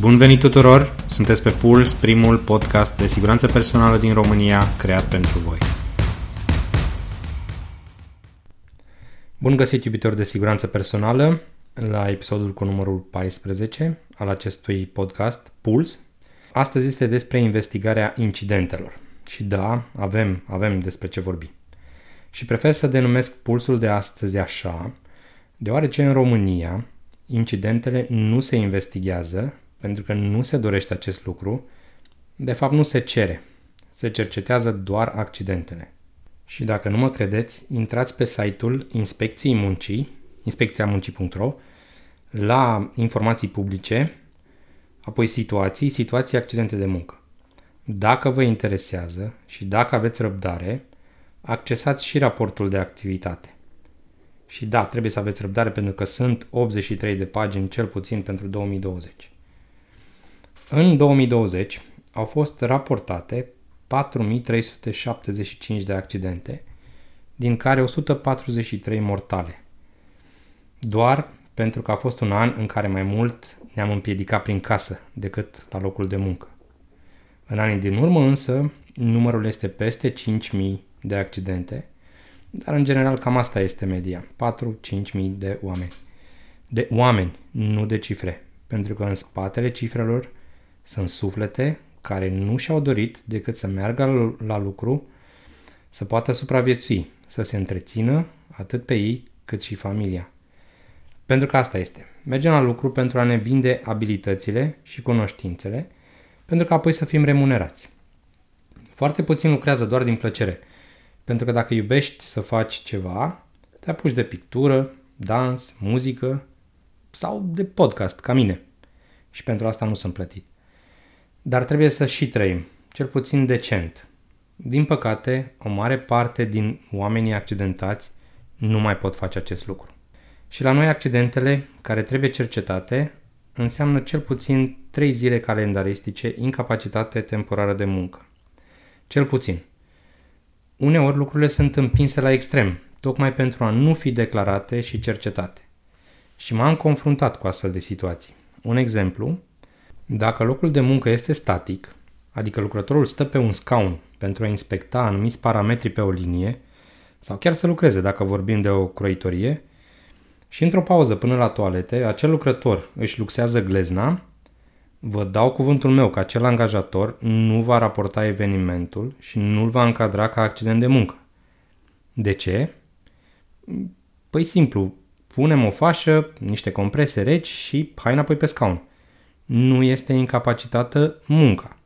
Bun venit tuturor! Sunteți pe Puls, primul podcast de siguranță personală din România creat pentru voi. Bun găsit, iubitori de siguranță personală, la episodul cu numărul 14 al acestui podcast, Puls. Astăzi este despre investigarea incidentelor. Și da, avem, avem despre ce vorbi. Și prefer să denumesc pulsul de astăzi așa, deoarece în România incidentele nu se investigează, pentru că nu se dorește acest lucru, de fapt nu se cere. Se cercetează doar accidentele. Și dacă nu mă credeți, intrați pe site-ul Inspecției Muncii, inspecțiamuncii.ro, la informații publice, apoi situații, situații accidente de muncă. Dacă vă interesează și dacă aveți răbdare, accesați și raportul de activitate. Și da, trebuie să aveți răbdare pentru că sunt 83 de pagini cel puțin pentru 2020. În 2020 au fost raportate 4375 de accidente, din care 143 mortale. Doar pentru că a fost un an în care mai mult ne-am împiedicat prin casă decât la locul de muncă. În anii din urmă însă, numărul este peste 5000 de accidente, dar în general cam asta este media, 4-5 mii de oameni. De oameni, nu de cifre, pentru că în spatele cifrelor sunt suflete care nu și-au dorit decât să meargă la lucru, să poată supraviețui, să se întrețină atât pe ei cât și familia. Pentru că asta este. Mergem la lucru pentru a ne vinde abilitățile și cunoștințele, pentru că apoi să fim remunerați. Foarte puțin lucrează doar din plăcere – pentru că dacă iubești să faci ceva, te apuci de pictură, dans, muzică sau de podcast, ca mine. Și pentru asta nu sunt plătit. Dar trebuie să și trăim, cel puțin decent. Din păcate, o mare parte din oamenii accidentați nu mai pot face acest lucru. Și la noi accidentele, care trebuie cercetate, înseamnă cel puțin 3 zile calendaristice incapacitate temporară de muncă. Cel puțin – Uneori lucrurile sunt împinse la extrem, tocmai pentru a nu fi declarate și cercetate. Și m-am confruntat cu astfel de situații. Un exemplu, dacă locul de muncă este static, adică lucrătorul stă pe un scaun pentru a inspecta anumiți parametri pe o linie, sau chiar să lucreze dacă vorbim de o croitorie, și într-o pauză până la toalete, acel lucrător își luxează glezna Vă dau cuvântul meu că acel angajator nu va raporta evenimentul și nu-l va încadra ca accident de muncă. De ce? Păi simplu, punem o fașă, niște comprese reci și hai înapoi pe scaun. Nu este incapacitată munca.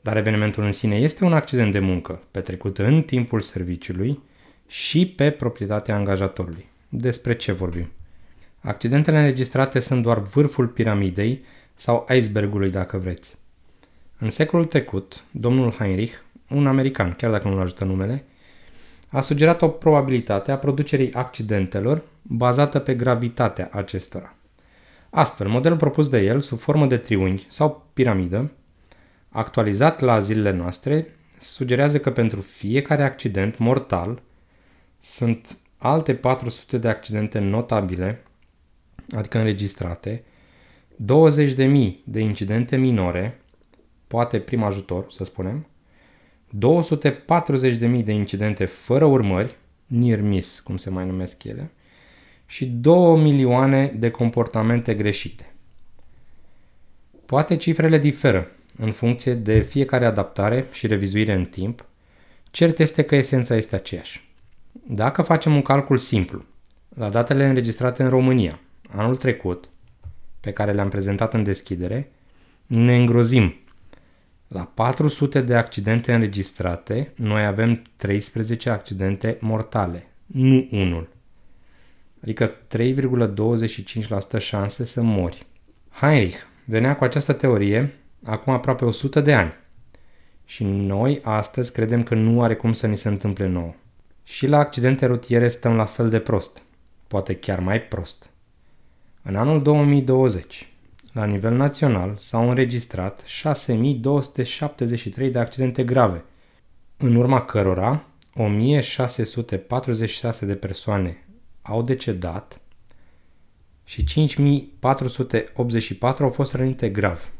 Dar evenimentul în sine este un accident de muncă, petrecut în timpul serviciului și pe proprietatea angajatorului. Despre ce vorbim? Accidentele înregistrate sunt doar vârful piramidei sau icebergului dacă vreți. În secolul trecut, domnul Heinrich, un american, chiar dacă nu-l ajută numele, a sugerat o probabilitate a producerii accidentelor bazată pe gravitatea acestora. Astfel, modelul propus de el, sub formă de triunghi sau piramidă, actualizat la zilele noastre, sugerează că pentru fiecare accident mortal sunt alte 400 de accidente notabile, adică înregistrate, 20.000 de incidente minore, poate prim ajutor, să spunem, 240.000 de incidente fără urmări, near miss, cum se mai numesc ele, și 2 milioane de comportamente greșite. Poate cifrele diferă în funcție de fiecare adaptare și revizuire în timp, cert este că esența este aceeași. Dacă facem un calcul simplu, la datele înregistrate în România, anul trecut, pe care le-am prezentat în deschidere, ne îngrozim. La 400 de accidente înregistrate, noi avem 13 accidente mortale, nu unul. Adică 3,25% șanse să mori. Heinrich venea cu această teorie acum aproape 100 de ani. Și noi astăzi credem că nu are cum să ni se întâmple nouă. Și la accidente rutiere stăm la fel de prost, poate chiar mai prost. În anul 2020, la nivel național, s-au înregistrat 6273 de accidente grave, în urma cărora 1646 de persoane au decedat și 5484 au fost rănite grav.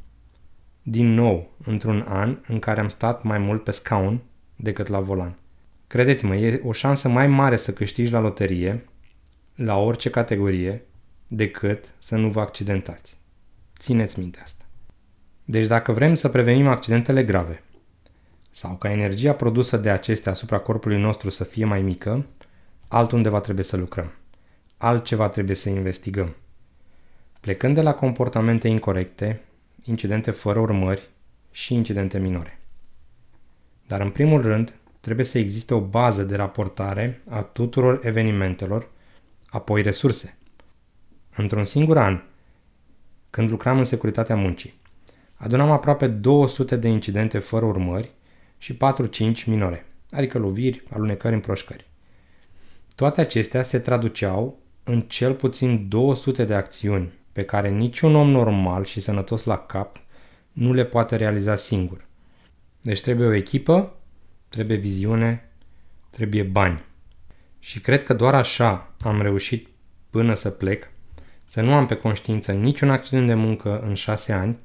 Din nou, într-un an în care am stat mai mult pe scaun decât la volan. Credeți-mă, e o șansă mai mare să câștigi la loterie, la orice categorie, decât să nu vă accidentați. Țineți minte asta. Deci dacă vrem să prevenim accidentele grave sau ca energia produsă de acestea asupra corpului nostru să fie mai mică, altundeva trebuie să lucrăm. Altceva trebuie să investigăm. Plecând de la comportamente incorrecte, incidente fără urmări și incidente minore. Dar în primul rând, trebuie să existe o bază de raportare a tuturor evenimentelor, apoi resurse. Într-un singur an, când lucram în securitatea muncii, adunam aproape 200 de incidente fără urmări și 4-5 minore, adică loviri, alunecări, împroșcări. Toate acestea se traduceau în cel puțin 200 de acțiuni pe care niciun om normal și sănătos la cap nu le poate realiza singur. Deci trebuie o echipă, trebuie viziune, trebuie bani. Și cred că doar așa am reușit până să plec să nu am pe conștiință niciun accident de muncă în șase ani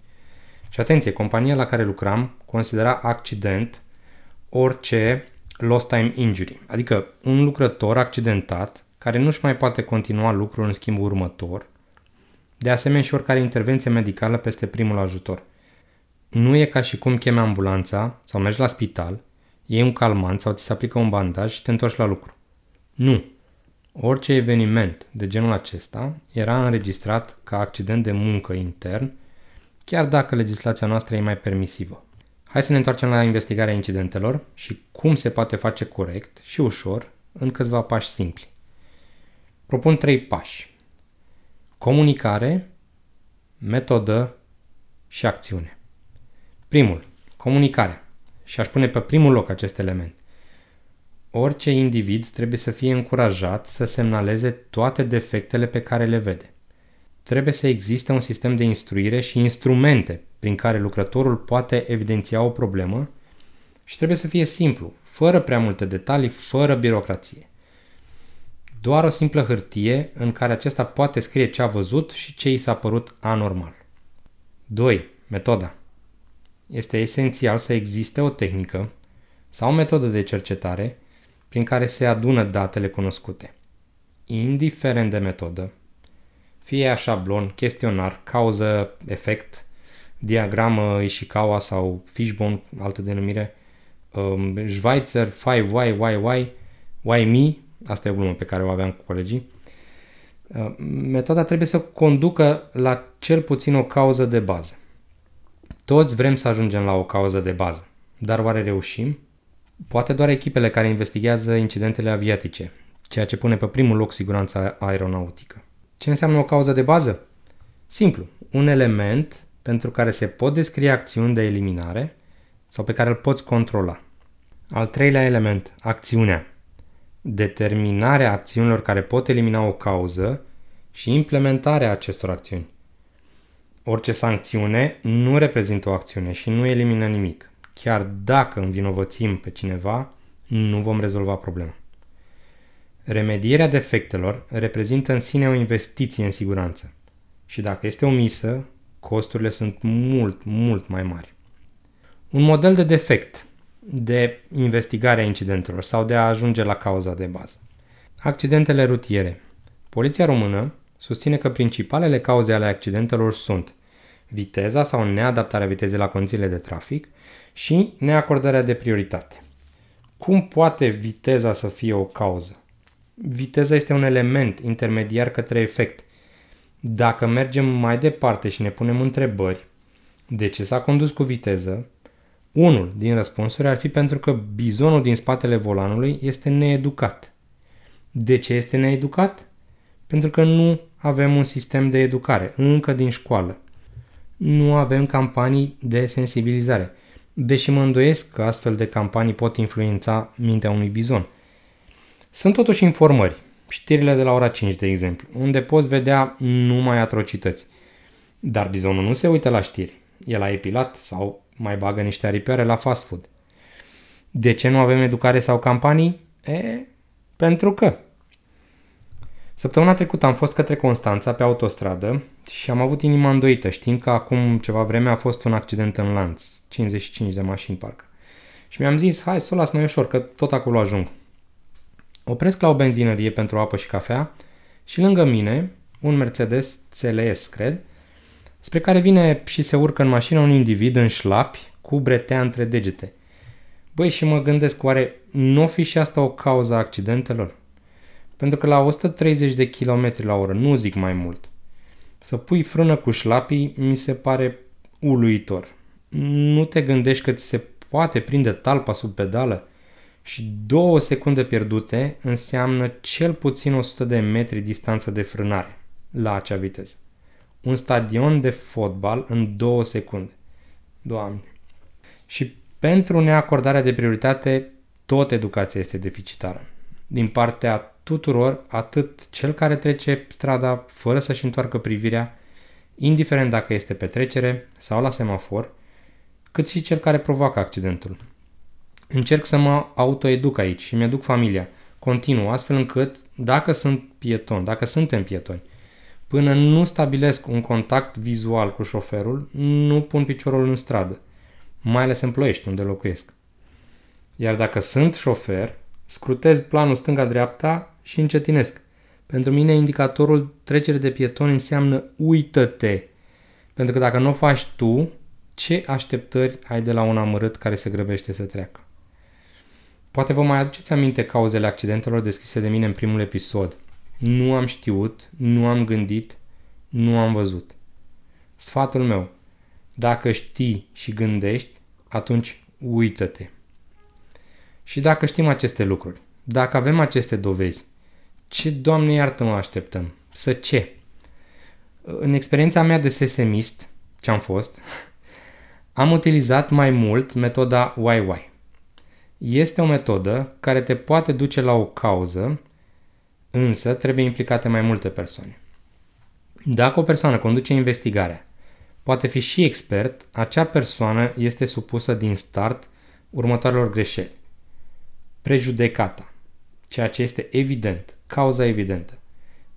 și atenție, compania la care lucram considera accident orice lost time injury, adică un lucrător accidentat care nu-și mai poate continua lucrul în schimbul următor, de asemenea și oricare intervenție medicală peste primul ajutor. Nu e ca și cum chemi ambulanța sau mergi la spital, iei un calmant sau ți se aplică un bandaj și te întorci la lucru. Nu. Orice eveniment de genul acesta era înregistrat ca accident de muncă intern, chiar dacă legislația noastră e mai permisivă. Hai să ne întoarcem la investigarea incidentelor și cum se poate face corect și ușor în câțiva pași simpli. Propun trei pași. Comunicare, metodă și acțiune. Primul, comunicare. Și aș pune pe primul loc acest element. Orice individ trebuie să fie încurajat să semnaleze toate defectele pe care le vede. Trebuie să existe un sistem de instruire și instrumente prin care lucrătorul poate evidenția o problemă și trebuie să fie simplu, fără prea multe detalii, fără birocrație. Doar o simplă hârtie în care acesta poate scrie ce a văzut și ce i s-a părut anormal. 2. Metoda. Este esențial să existe o tehnică sau o metodă de cercetare prin care se adună datele cunoscute. Indiferent de metodă, fie ea șablon, chestionar, cauză-efect, diagramă Ishikawa sau Fishbone, altă denumire, um, Schweitzer, 5Y, YY, Why Me, asta e o glumă pe care o aveam cu colegii, uh, metoda trebuie să conducă la cel puțin o cauză de bază. Toți vrem să ajungem la o cauză de bază, dar oare reușim? Poate doar echipele care investigează incidentele aviatice, ceea ce pune pe primul loc siguranța aeronautică. Ce înseamnă o cauză de bază? Simplu, un element pentru care se pot descrie acțiuni de eliminare sau pe care îl poți controla. Al treilea element, acțiunea. Determinarea acțiunilor care pot elimina o cauză și implementarea acestor acțiuni. Orice sancțiune nu reprezintă o acțiune și nu elimină nimic. Chiar dacă învinovățim pe cineva, nu vom rezolva problema. Remedierea defectelor reprezintă în sine o investiție în siguranță și dacă este omisă, costurile sunt mult, mult mai mari. Un model de defect de investigare a incidentelor sau de a ajunge la cauza de bază. Accidentele rutiere. Poliția română susține că principalele cauze ale accidentelor sunt viteza sau neadaptarea vitezei la condițiile de trafic și neacordarea de prioritate. Cum poate viteza să fie o cauză? Viteza este un element intermediar către efect. Dacă mergem mai departe și ne punem întrebări de ce s-a condus cu viteză, unul din răspunsuri ar fi pentru că bizonul din spatele volanului este needucat. De ce este needucat? Pentru că nu avem un sistem de educare, încă din școală. Nu avem campanii de sensibilizare, deși mă îndoiesc că astfel de campanii pot influența mintea unui bizon – sunt totuși informări, știrile de la ora 5, de exemplu, unde poți vedea numai atrocități. Dar bizonul nu se uită la știri. El a epilat sau mai bagă niște aripioare la fast food. De ce nu avem educare sau campanii? E, pentru că. Săptămâna trecută am fost către Constanța pe autostradă și am avut inima îndoită, știind că acum ceva vreme a fost un accident în lanț, 55 de mașini parcă. Și mi-am zis, hai să o las mai ușor, că tot acolo ajung. Opresc la o benzinărie pentru apă și cafea și lângă mine un Mercedes CLS, cred, spre care vine și se urcă în mașină un individ în șlapi cu bretea între degete. Băi, și mă gândesc, oare nu fi și asta o cauză a accidentelor? Pentru că la 130 de km la oră, nu zic mai mult, să pui frână cu șlapii mi se pare uluitor. Nu te gândești că ți se poate prinde talpa sub pedală? Și două secunde pierdute înseamnă cel puțin 100 de metri distanță de frânare la acea viteză. Un stadion de fotbal în două secunde. Doamne! Și pentru neacordarea de prioritate, tot educația este deficitară. Din partea tuturor, atât cel care trece strada fără să-și întoarcă privirea, indiferent dacă este pe trecere sau la semafor, cât și cel care provoacă accidentul. Încerc să mă autoeduc aici și mi-educ familia, continuu, astfel încât, dacă sunt pieton, dacă suntem pietoni, până nu stabilesc un contact vizual cu șoferul, nu pun piciorul în stradă, mai ales în Ploiești, unde locuiesc. Iar dacă sunt șofer, scrutez planul stânga-dreapta și încetinesc. Pentru mine indicatorul trecere de pietoni înseamnă uită-te. Pentru că dacă nu o faci tu, ce așteptări ai de la un amărât care se grăbește să treacă? Poate vă mai aduceți aminte cauzele accidentelor descrise de mine în primul episod. Nu am știut, nu am gândit, nu am văzut. Sfatul meu, dacă știi și gândești, atunci uită-te. Și dacă știm aceste lucruri, dacă avem aceste dovezi, ce, Doamne iartă mă așteptăm? Să ce? În experiența mea de sesemist, ce am fost, am utilizat mai mult metoda YY. Este o metodă care te poate duce la o cauză, însă trebuie implicate mai multe persoane. Dacă o persoană conduce investigarea, poate fi și expert, acea persoană este supusă din start următoarelor greșeli. Prejudecata, ceea ce este evident, cauza evidentă.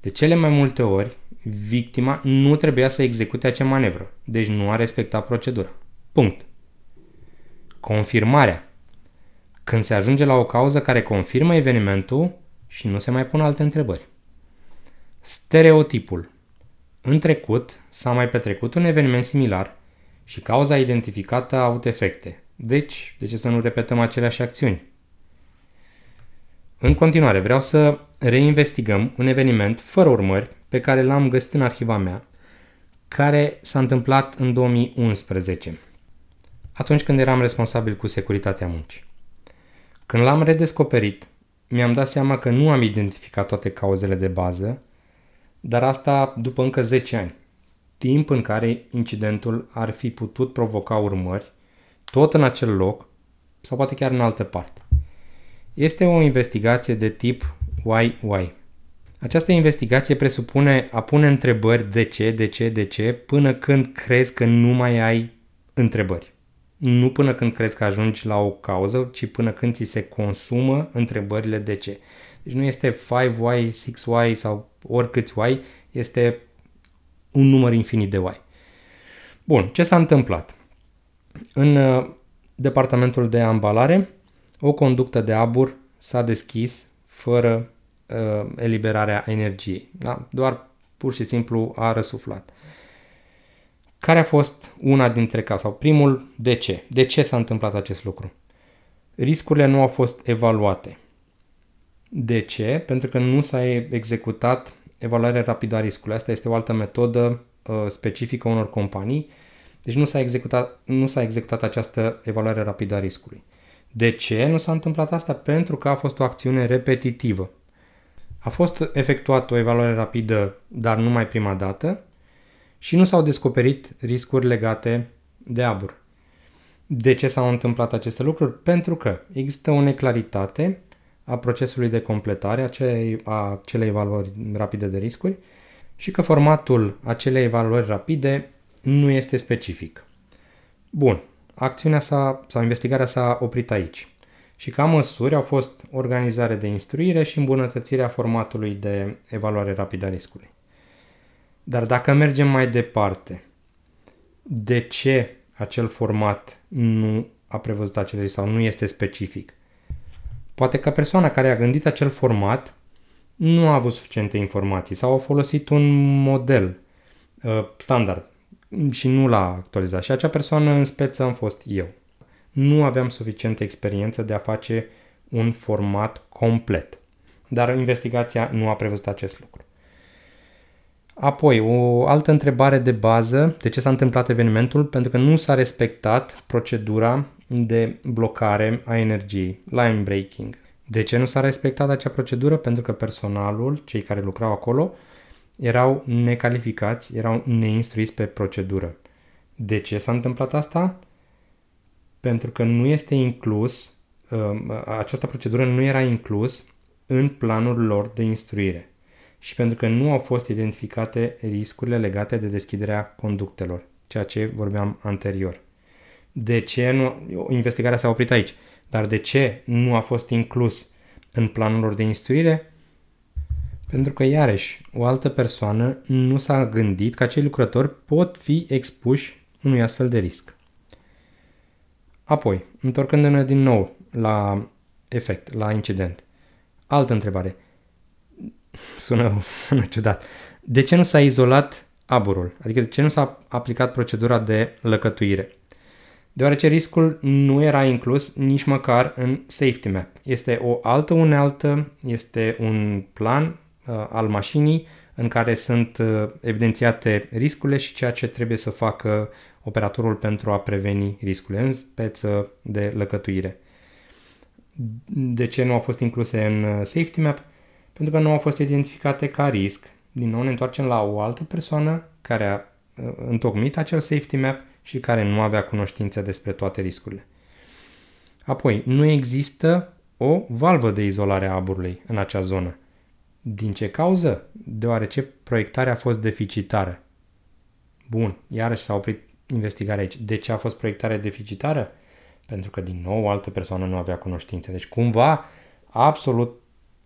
De cele mai multe ori, victima nu trebuia să execute acea manevră, deci nu a respectat procedura. Punct. Confirmarea. Când se ajunge la o cauză care confirmă evenimentul și nu se mai pun alte întrebări. Stereotipul. În trecut s-a mai petrecut un eveniment similar și cauza identificată a avut efecte. Deci, de ce să nu repetăm aceleași acțiuni? În continuare, vreau să reinvestigăm un eveniment fără urmări pe care l-am găsit în arhiva mea, care s-a întâmplat în 2011, atunci când eram responsabil cu securitatea muncii. Când l-am redescoperit, mi-am dat seama că nu am identificat toate cauzele de bază, dar asta după încă 10 ani, timp în care incidentul ar fi putut provoca urmări, tot în acel loc sau poate chiar în altă parte. Este o investigație de tip why-why. Această investigație presupune a pune întrebări de ce, de ce, de ce, până când crezi că nu mai ai întrebări. Nu până când crezi că ajungi la o cauză, ci până când ți se consumă întrebările de ce. Deci nu este 5Y, 6Y sau oricâți Y, este un număr infinit de Y. Bun, ce s-a întâmplat? În uh, departamentul de ambalare, o conductă de abur s-a deschis fără uh, eliberarea energiei. Da? Doar pur și simplu a răsuflat. Care a fost una dintre cauze? Sau primul, de ce? De ce s-a întâmplat acest lucru? Riscurile nu au fost evaluate. De ce? Pentru că nu s-a executat evaluarea rapidă a riscului. Asta este o altă metodă uh, specifică unor companii. Deci nu s-a executat, nu s-a executat această evaluare rapidă a riscului. De ce nu s-a întâmplat asta? Pentru că a fost o acțiune repetitivă. A fost efectuată o evaluare rapidă, dar numai prima dată, și nu s-au descoperit riscuri legate de abur. De ce s-au întâmplat aceste lucruri? Pentru că există o neclaritate a procesului de completare a acelei, a acelei evaluări rapide de riscuri și că formatul acelei evaluări rapide nu este specific. Bun, acțiunea sa sau investigarea s-a oprit aici. Și ca măsuri au fost organizare de instruire și îmbunătățirea formatului de evaluare rapidă a riscului. Dar dacă mergem mai departe, de ce acel format nu a prevăzut acele sau nu este specific? Poate că persoana care a gândit acel format nu a avut suficiente informații sau a folosit un model uh, standard și nu l-a actualizat. Și acea persoană în speță am fost eu. Nu aveam suficientă experiență de a face un format complet. Dar investigația nu a prevăzut acest lucru. Apoi, o altă întrebare de bază, de ce s-a întâmplat evenimentul? Pentru că nu s-a respectat procedura de blocare a energiei, line breaking. De ce nu s-a respectat acea procedură? Pentru că personalul, cei care lucrau acolo, erau necalificați, erau neinstruiți pe procedură. De ce s-a întâmplat asta? Pentru că nu este inclus, uh, această procedură nu era inclus în planul lor de instruire și pentru că nu au fost identificate riscurile legate de deschiderea conductelor, ceea ce vorbeam anterior. De ce nu, investigarea s-a oprit aici, dar de ce nu a fost inclus în planul lor de instruire? Pentru că, iarăși, o altă persoană nu s-a gândit că acei lucrători pot fi expuși unui astfel de risc. Apoi, întorcându-ne din nou la efect, la incident. Altă întrebare. Sună, sună ciudat. De ce nu s-a izolat aburul? Adică de ce nu s-a aplicat procedura de lăcătuire? Deoarece riscul nu era inclus nici măcar în safety map. Este o altă unealtă, este un plan uh, al mașinii în care sunt uh, evidențiate riscurile și ceea ce trebuie să facă operatorul pentru a preveni riscurile în speță de lăcătuire. De ce nu au fost incluse în uh, safety map? Pentru că nu au fost identificate ca risc. Din nou ne întoarcem la o altă persoană care a uh, întocmit acel safety map și care nu avea cunoștințe despre toate riscurile. Apoi, nu există o valvă de izolare a aburului în acea zonă. Din ce cauză? Deoarece proiectarea a fost deficitară. Bun, iarăși s-a oprit investigarea aici. De ce a fost proiectarea deficitară? Pentru că, din nou, o altă persoană nu avea cunoștințe. Deci, cumva, absolut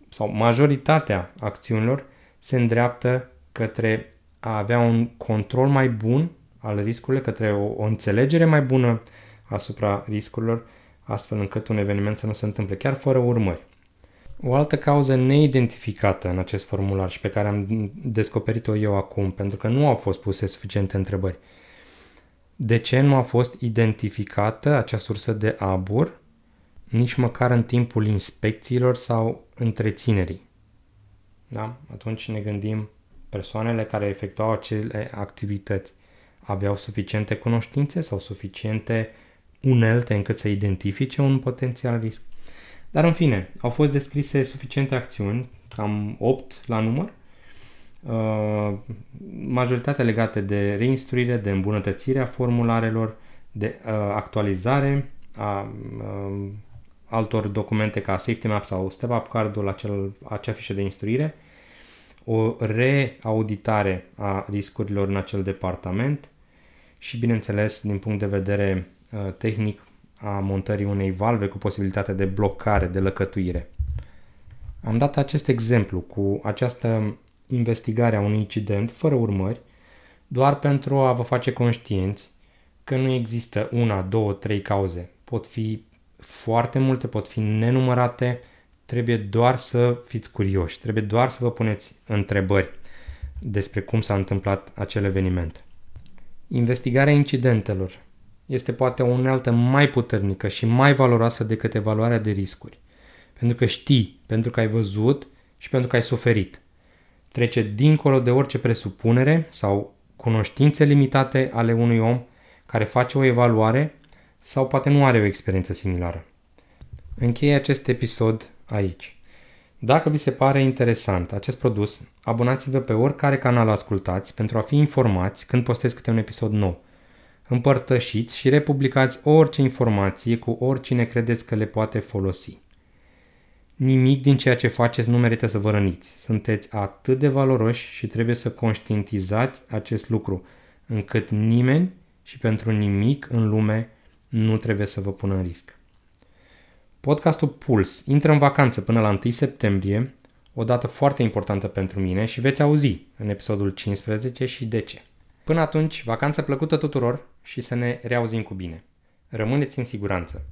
sau majoritatea acțiunilor se îndreaptă către a avea un control mai bun al riscurilor, către o, o înțelegere mai bună asupra riscurilor, astfel încât un eveniment să nu se întâmple, chiar fără urmări. O altă cauză neidentificată în acest formular și pe care am descoperit-o eu acum, pentru că nu au fost puse suficiente întrebări. De ce nu a fost identificată acea sursă de abur nici măcar în timpul inspecțiilor sau întreținerii. Da? Atunci ne gândim persoanele care efectuau acele activități aveau suficiente cunoștințe sau suficiente unelte încât să identifice un potențial risc. Dar în fine, au fost descrise suficiente acțiuni, cam 8 la număr, uh, majoritatea legate de reinstruire, de îmbunătățire a formularelor, de uh, actualizare a uh, altor documente ca Safety Map sau Step Up Card-ul, acel, acea fișă de instruire, o reauditare a riscurilor în acel departament și, bineînțeles, din punct de vedere uh, tehnic, a montării unei valve cu posibilitate de blocare, de lăcătuire. Am dat acest exemplu cu această investigare a unui incident fără urmări, doar pentru a vă face conștienți că nu există una, două, trei cauze. Pot fi foarte multe, pot fi nenumărate, trebuie doar să fiți curioși, trebuie doar să vă puneți întrebări despre cum s-a întâmplat acel eveniment. Investigarea incidentelor este poate o unealtă mai puternică și mai valoroasă decât evaluarea de riscuri. Pentru că știi, pentru că ai văzut și pentru că ai suferit. Trece dincolo de orice presupunere sau cunoștințe limitate ale unui om care face o evaluare sau poate nu are o experiență similară. Încheie acest episod aici. Dacă vi se pare interesant acest produs, abonați-vă pe oricare canal ascultați pentru a fi informați când postez câte un episod nou. Împărtășiți și republicați orice informație cu oricine credeți că le poate folosi. Nimic din ceea ce faceți nu merită să vă răniți. Sunteți atât de valoroși și trebuie să conștientizați acest lucru, încât nimeni și pentru nimic în lume nu trebuie să vă pună în risc. Podcastul Puls intră în vacanță până la 1 septembrie, o dată foarte importantă pentru mine și veți auzi în episodul 15 și de ce. Până atunci, vacanță plăcută tuturor și să ne reauzim cu bine. Rămâneți în siguranță!